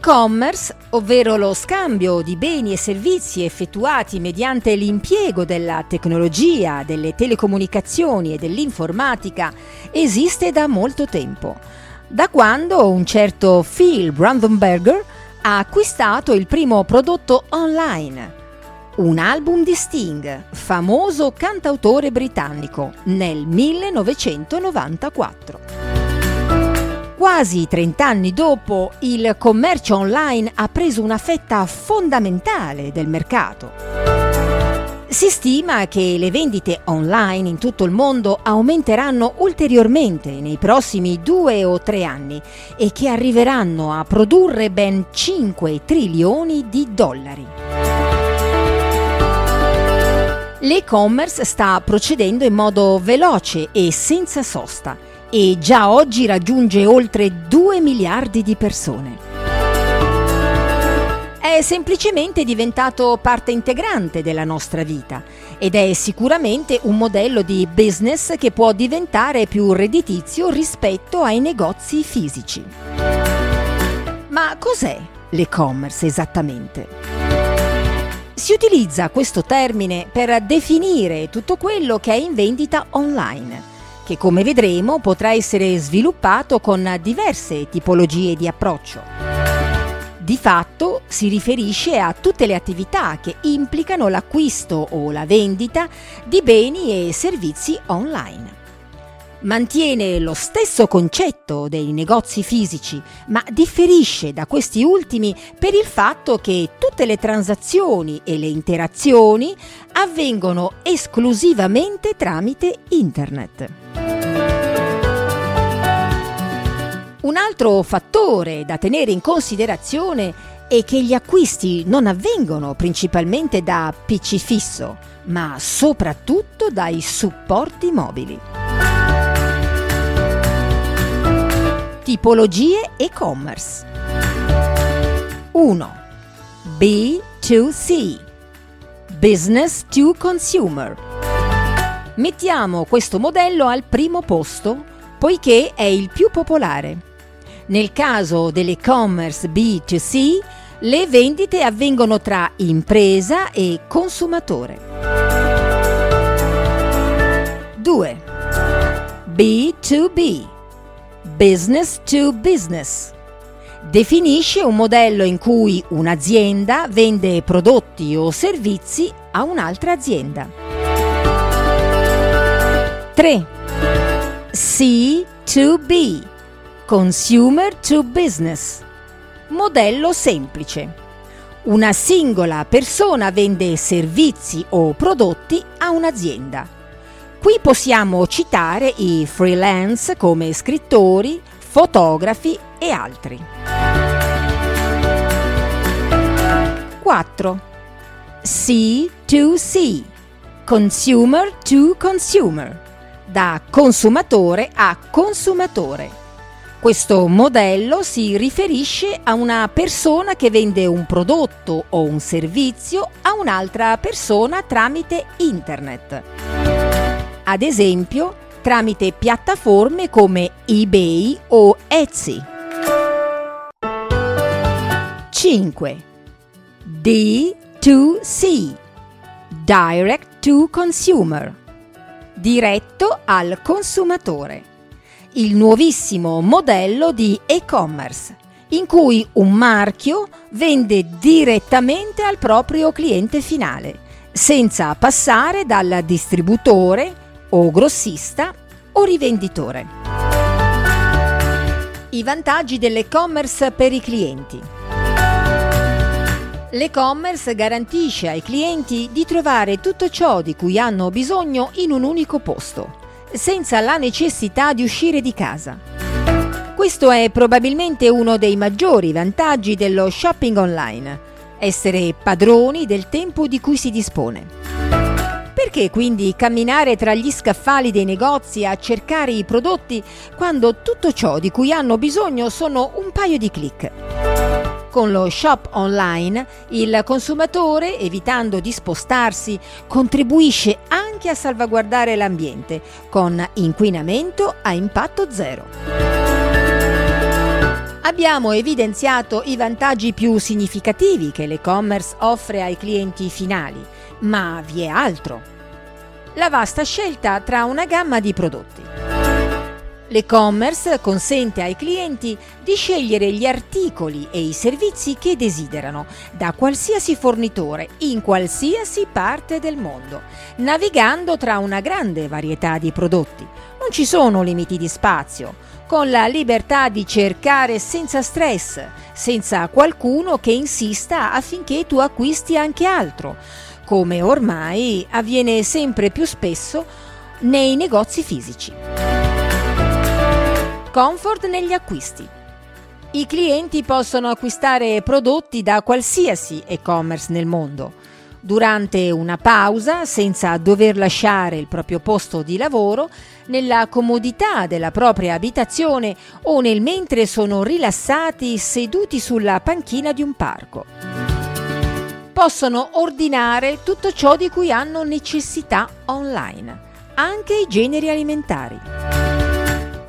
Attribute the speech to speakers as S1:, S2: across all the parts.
S1: L'e-commerce, ovvero lo scambio di beni e servizi effettuati mediante l'impiego della tecnologia, delle telecomunicazioni e dell'informatica, esiste da molto tempo, da quando un certo Phil Brandenberger ha acquistato il primo prodotto online, un album di Sting, famoso cantautore britannico, nel 1994. Quasi 30 anni dopo, il commercio online ha preso una fetta fondamentale del mercato. Si stima che le vendite online in tutto il mondo aumenteranno ulteriormente nei prossimi due o tre anni e che arriveranno a produrre ben 5 trilioni di dollari. L'e-commerce sta procedendo in modo veloce e senza sosta e già oggi raggiunge oltre 2 miliardi di persone. È semplicemente diventato parte integrante della nostra vita ed è sicuramente un modello di business che può diventare più redditizio rispetto ai negozi fisici. Ma cos'è l'e-commerce esattamente? Si utilizza questo termine per definire tutto quello che è in vendita online che come vedremo potrà essere sviluppato con diverse tipologie di approccio. Di fatto si riferisce a tutte le attività che implicano l'acquisto o la vendita di beni e servizi online. Mantiene lo stesso concetto dei negozi fisici, ma differisce da questi ultimi per il fatto che tutte le transazioni e le interazioni avvengono esclusivamente tramite Internet. Un altro fattore da tenere in considerazione è che gli acquisti non avvengono principalmente da PC fisso, ma soprattutto dai supporti mobili. Tipologie e-commerce 1. B2C Business to Consumer Mettiamo questo modello al primo posto poiché è il più popolare. Nel caso dell'e-commerce B2C, le vendite avvengono tra impresa e consumatore. 2. B2B Business to Business definisce un modello in cui un'azienda vende prodotti o servizi a un'altra azienda. 3. C2B Consumer to Business. Modello semplice. Una singola persona vende servizi o prodotti a un'azienda. Qui possiamo citare i freelance come scrittori, fotografi e altri. 4. C2C Consumer to Consumer da consumatore a consumatore questo modello si riferisce a una persona che vende un prodotto o un servizio a un'altra persona tramite internet. Ad esempio, tramite piattaforme come eBay o Etsy. 5. D2C Direct to Consumer Diretto al consumatore il nuovissimo modello di e-commerce, in cui un marchio vende direttamente al proprio cliente finale, senza passare dal distributore o grossista o rivenditore. I vantaggi dell'e-commerce per i clienti. L'e-commerce garantisce ai clienti di trovare tutto ciò di cui hanno bisogno in un unico posto senza la necessità di uscire di casa. Questo è probabilmente uno dei maggiori vantaggi dello shopping online, essere padroni del tempo di cui si dispone. Perché quindi camminare tra gli scaffali dei negozi a cercare i prodotti quando tutto ciò di cui hanno bisogno sono un paio di clic? Con lo shop online il consumatore, evitando di spostarsi, contribuisce anche a salvaguardare l'ambiente con inquinamento a impatto zero. Abbiamo evidenziato i vantaggi più significativi che l'e-commerce offre ai clienti finali, ma vi è altro. La vasta scelta tra una gamma di prodotti. L'e-commerce consente ai clienti di scegliere gli articoli e i servizi che desiderano da qualsiasi fornitore in qualsiasi parte del mondo, navigando tra una grande varietà di prodotti. Non ci sono limiti di spazio, con la libertà di cercare senza stress, senza qualcuno che insista affinché tu acquisti anche altro, come ormai avviene sempre più spesso nei negozi fisici. Comfort negli acquisti. I clienti possono acquistare prodotti da qualsiasi e-commerce nel mondo. Durante una pausa, senza dover lasciare il proprio posto di lavoro, nella comodità della propria abitazione o nel mentre sono rilassati seduti sulla panchina di un parco. Possono ordinare tutto ciò di cui hanno necessità online, anche i generi alimentari.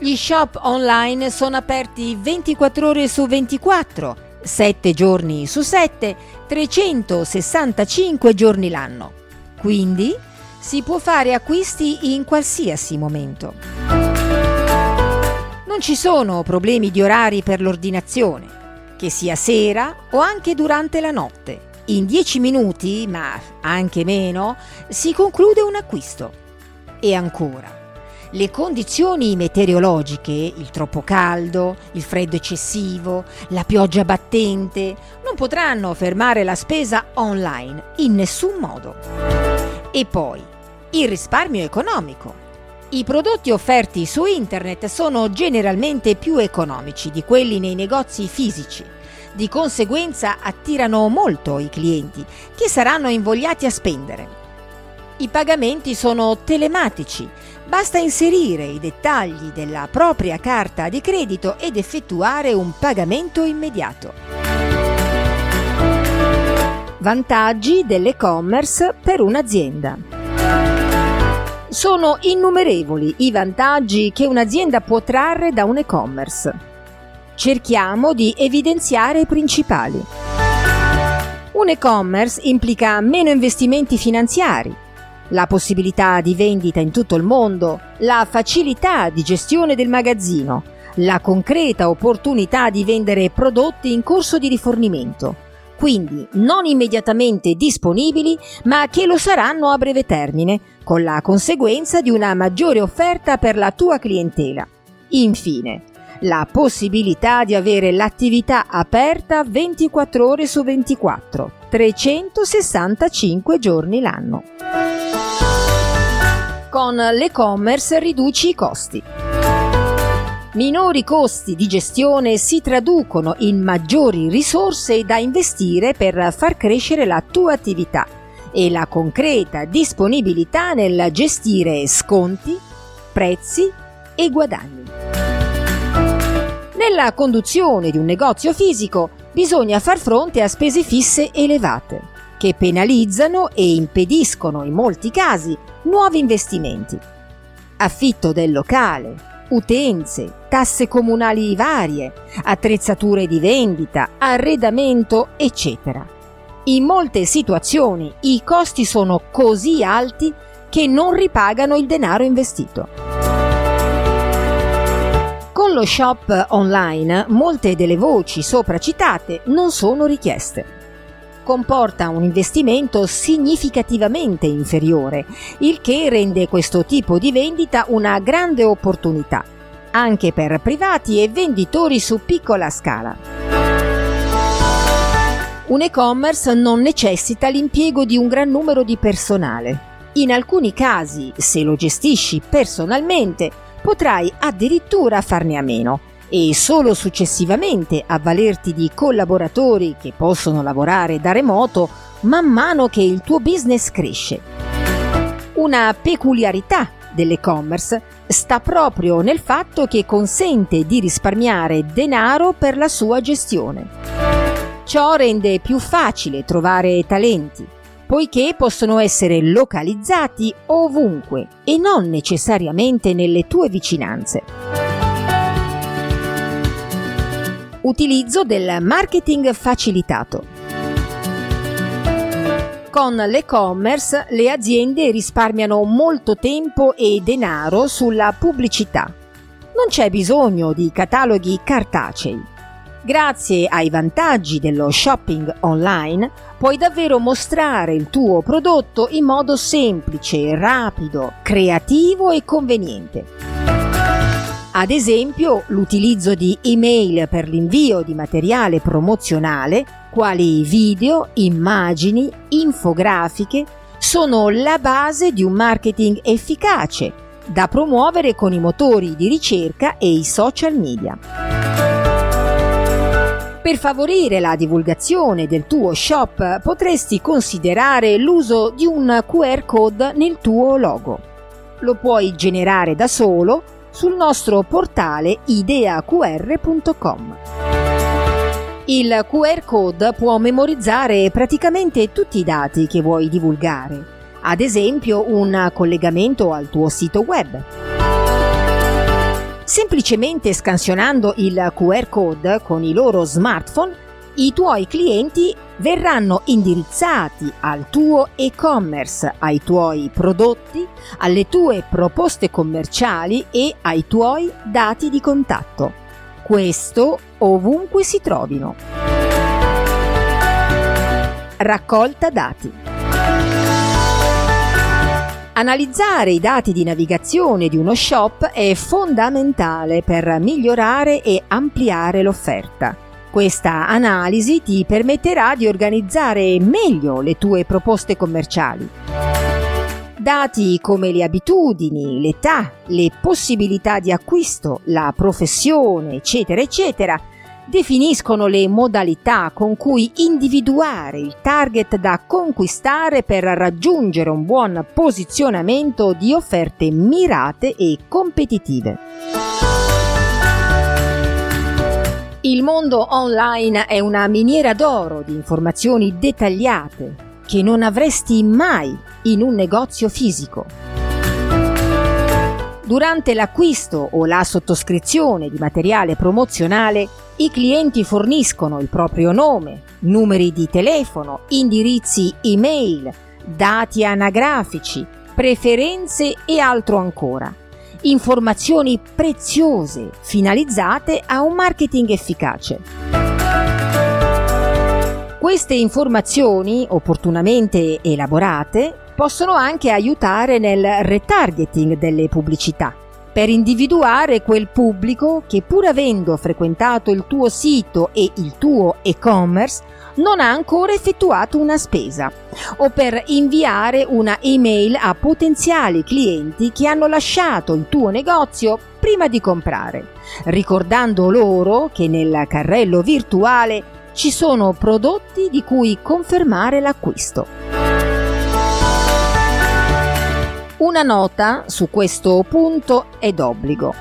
S1: Gli shop online sono aperti 24 ore su 24, 7 giorni su 7, 365 giorni l'anno. Quindi si può fare acquisti in qualsiasi momento. Non ci sono problemi di orari per l'ordinazione, che sia sera o anche durante la notte. In 10 minuti, ma anche meno, si conclude un acquisto. E ancora, le condizioni meteorologiche, il troppo caldo, il freddo eccessivo, la pioggia battente, non potranno fermare la spesa online in nessun modo. E poi, il risparmio economico. I prodotti offerti su internet sono generalmente più economici di quelli nei negozi fisici. Di conseguenza attirano molto i clienti, che saranno invogliati a spendere. I pagamenti sono telematici, basta inserire i dettagli della propria carta di credito ed effettuare un pagamento immediato. Vantaggi dell'e-commerce per un'azienda. Sono innumerevoli i vantaggi che un'azienda può trarre da un e-commerce. Cerchiamo di evidenziare i principali. Un e-commerce implica meno investimenti finanziari, la possibilità di vendita in tutto il mondo, la facilità di gestione del magazzino, la concreta opportunità di vendere prodotti in corso di rifornimento, quindi non immediatamente disponibili, ma che lo saranno a breve termine, con la conseguenza di una maggiore offerta per la tua clientela. Infine, la possibilità di avere l'attività aperta 24 ore su 24, 365 giorni l'anno. Con l'e-commerce riduci i costi. Minori costi di gestione si traducono in maggiori risorse da investire per far crescere la tua attività e la concreta disponibilità nel gestire sconti, prezzi e guadagni. Nella conduzione di un negozio fisico bisogna far fronte a spese fisse elevate che penalizzano e impediscono in molti casi nuovi investimenti. Affitto del locale, utenze, tasse comunali varie, attrezzature di vendita, arredamento, eccetera. In molte situazioni i costi sono così alti che non ripagano il denaro investito. Con lo shop online molte delle voci sopra citate non sono richieste comporta un investimento significativamente inferiore, il che rende questo tipo di vendita una grande opportunità, anche per privati e venditori su piccola scala. Un e-commerce non necessita l'impiego di un gran numero di personale. In alcuni casi, se lo gestisci personalmente, potrai addirittura farne a meno e solo successivamente avvalerti di collaboratori che possono lavorare da remoto man mano che il tuo business cresce. Una peculiarità dell'e-commerce sta proprio nel fatto che consente di risparmiare denaro per la sua gestione. Ciò rende più facile trovare talenti, poiché possono essere localizzati ovunque e non necessariamente nelle tue vicinanze. Utilizzo del marketing facilitato. Con l'e-commerce le aziende risparmiano molto tempo e denaro sulla pubblicità. Non c'è bisogno di cataloghi cartacei. Grazie ai vantaggi dello shopping online puoi davvero mostrare il tuo prodotto in modo semplice, rapido, creativo e conveniente. Ad esempio, l'utilizzo di email per l'invio di materiale promozionale, quali video, immagini, infografiche, sono la base di un marketing efficace da promuovere con i motori di ricerca e i social media. Per favorire la divulgazione del tuo shop potresti considerare l'uso di un QR code nel tuo logo. Lo puoi generare da solo sul nostro portale ideaqr.com. Il QR code può memorizzare praticamente tutti i dati che vuoi divulgare, ad esempio un collegamento al tuo sito web. Semplicemente scansionando il QR code con i loro smartphone, i tuoi clienti verranno indirizzati al tuo e-commerce, ai tuoi prodotti, alle tue proposte commerciali e ai tuoi dati di contatto. Questo ovunque si trovino. Raccolta dati. Analizzare i dati di navigazione di uno shop è fondamentale per migliorare e ampliare l'offerta. Questa analisi ti permetterà di organizzare meglio le tue proposte commerciali. Dati come le abitudini, l'età, le possibilità di acquisto, la professione, eccetera, eccetera, definiscono le modalità con cui individuare il target da conquistare per raggiungere un buon posizionamento di offerte mirate e competitive. Il mondo online è una miniera d'oro di informazioni dettagliate che non avresti mai in un negozio fisico. Durante l'acquisto o la sottoscrizione di materiale promozionale, i clienti forniscono il proprio nome, numeri di telefono, indirizzi email, dati anagrafici, preferenze e altro ancora informazioni preziose finalizzate a un marketing efficace. Queste informazioni, opportunamente elaborate, possono anche aiutare nel retargeting delle pubblicità, per individuare quel pubblico che pur avendo frequentato il tuo sito e il tuo e-commerce non ha ancora effettuato una spesa o per inviare una email a potenziali clienti che hanno lasciato il tuo negozio prima di comprare, ricordando loro che nel carrello virtuale ci sono prodotti di cui confermare l'acquisto. Una nota su questo punto è d'obbligo.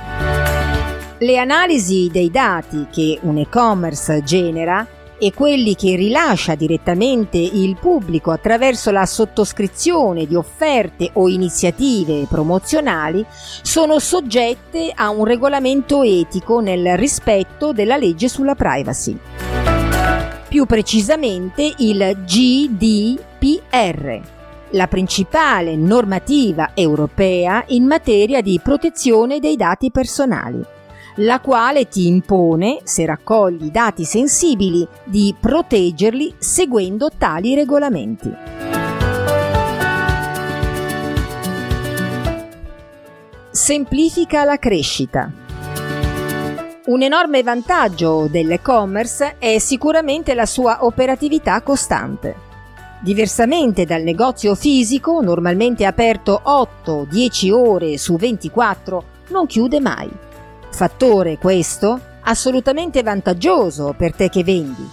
S1: Le analisi dei dati che un e-commerce genera e quelli che rilascia direttamente il pubblico attraverso la sottoscrizione di offerte o iniziative promozionali sono soggette a un regolamento etico nel rispetto della legge sulla privacy. Più precisamente il GDPR, la principale normativa europea in materia di protezione dei dati personali la quale ti impone, se raccogli dati sensibili, di proteggerli seguendo tali regolamenti. Semplifica la crescita. Un enorme vantaggio dell'e-commerce è sicuramente la sua operatività costante. Diversamente dal negozio fisico, normalmente aperto 8-10 ore su 24, non chiude mai. Fattore questo assolutamente vantaggioso per te che vendi.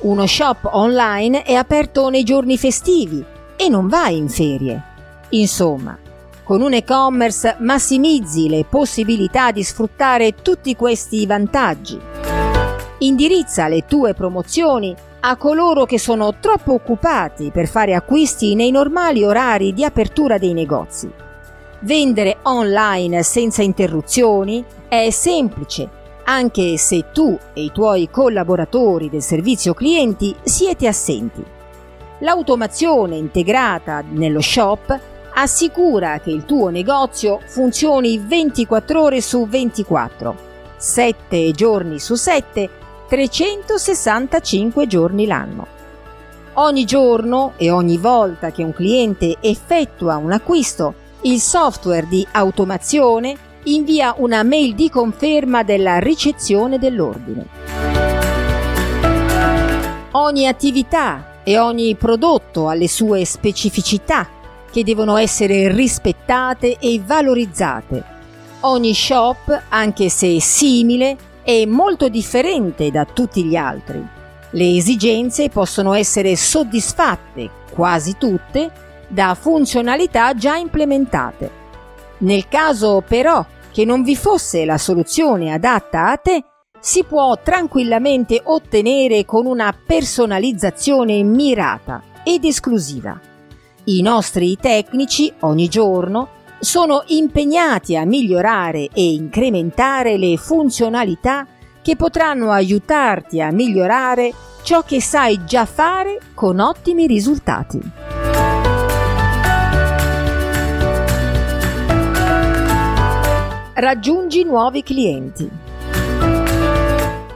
S1: Uno shop online è aperto nei giorni festivi e non vai in ferie. Insomma, con un e-commerce massimizzi le possibilità di sfruttare tutti questi vantaggi. Indirizza le tue promozioni a coloro che sono troppo occupati per fare acquisti nei normali orari di apertura dei negozi. Vendere online senza interruzioni è semplice, anche se tu e i tuoi collaboratori del servizio clienti siete assenti. L'automazione integrata nello shop assicura che il tuo negozio funzioni 24 ore su 24, 7 giorni su 7, 365 giorni l'anno. Ogni giorno e ogni volta che un cliente effettua un acquisto, il software di automazione invia una mail di conferma della ricezione dell'ordine. Ogni attività e ogni prodotto ha le sue specificità che devono essere rispettate e valorizzate. Ogni shop, anche se simile, è molto differente da tutti gli altri. Le esigenze possono essere soddisfatte, quasi tutte, da funzionalità già implementate. Nel caso però che non vi fosse la soluzione adatta a te, si può tranquillamente ottenere con una personalizzazione mirata ed esclusiva. I nostri tecnici ogni giorno sono impegnati a migliorare e incrementare le funzionalità che potranno aiutarti a migliorare ciò che sai già fare con ottimi risultati. Raggiungi nuovi clienti.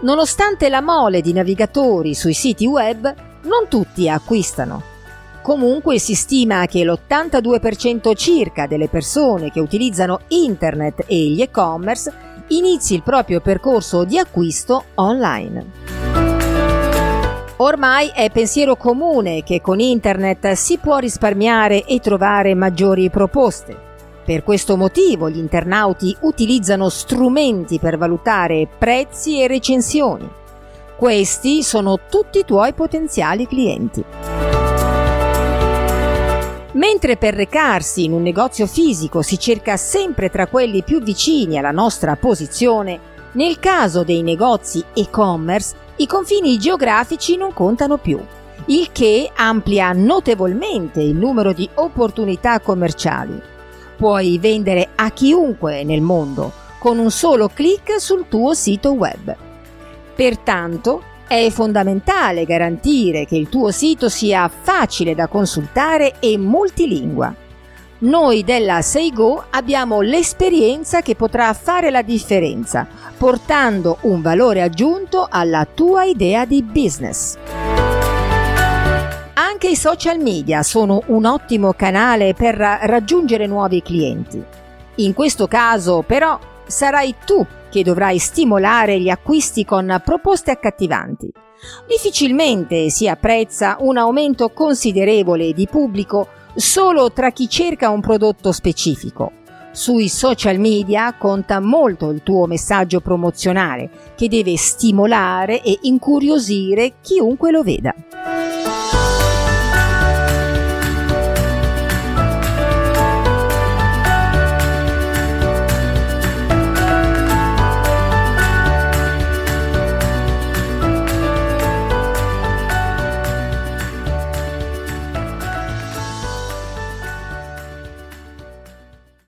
S1: Nonostante la mole di navigatori sui siti web, non tutti acquistano. Comunque si stima che l'82% circa delle persone che utilizzano internet e gli e-commerce inizi il proprio percorso di acquisto online. Ormai è pensiero comune che con internet si può risparmiare e trovare maggiori proposte. Per questo motivo gli internauti utilizzano strumenti per valutare prezzi e recensioni. Questi sono tutti i tuoi potenziali clienti. Mentre per recarsi in un negozio fisico si cerca sempre tra quelli più vicini alla nostra posizione, nel caso dei negozi e-commerce i confini geografici non contano più, il che amplia notevolmente il numero di opportunità commerciali puoi vendere a chiunque nel mondo con un solo clic sul tuo sito web. Pertanto è fondamentale garantire che il tuo sito sia facile da consultare e multilingua. Noi della Seigo abbiamo l'esperienza che potrà fare la differenza, portando un valore aggiunto alla tua idea di business. Anche i social media sono un ottimo canale per raggiungere nuovi clienti. In questo caso, però, sarai tu che dovrai stimolare gli acquisti con proposte accattivanti. Difficilmente si apprezza un aumento considerevole di pubblico solo tra chi cerca un prodotto specifico. Sui social media conta molto il tuo messaggio promozionale che deve stimolare e incuriosire chiunque lo veda.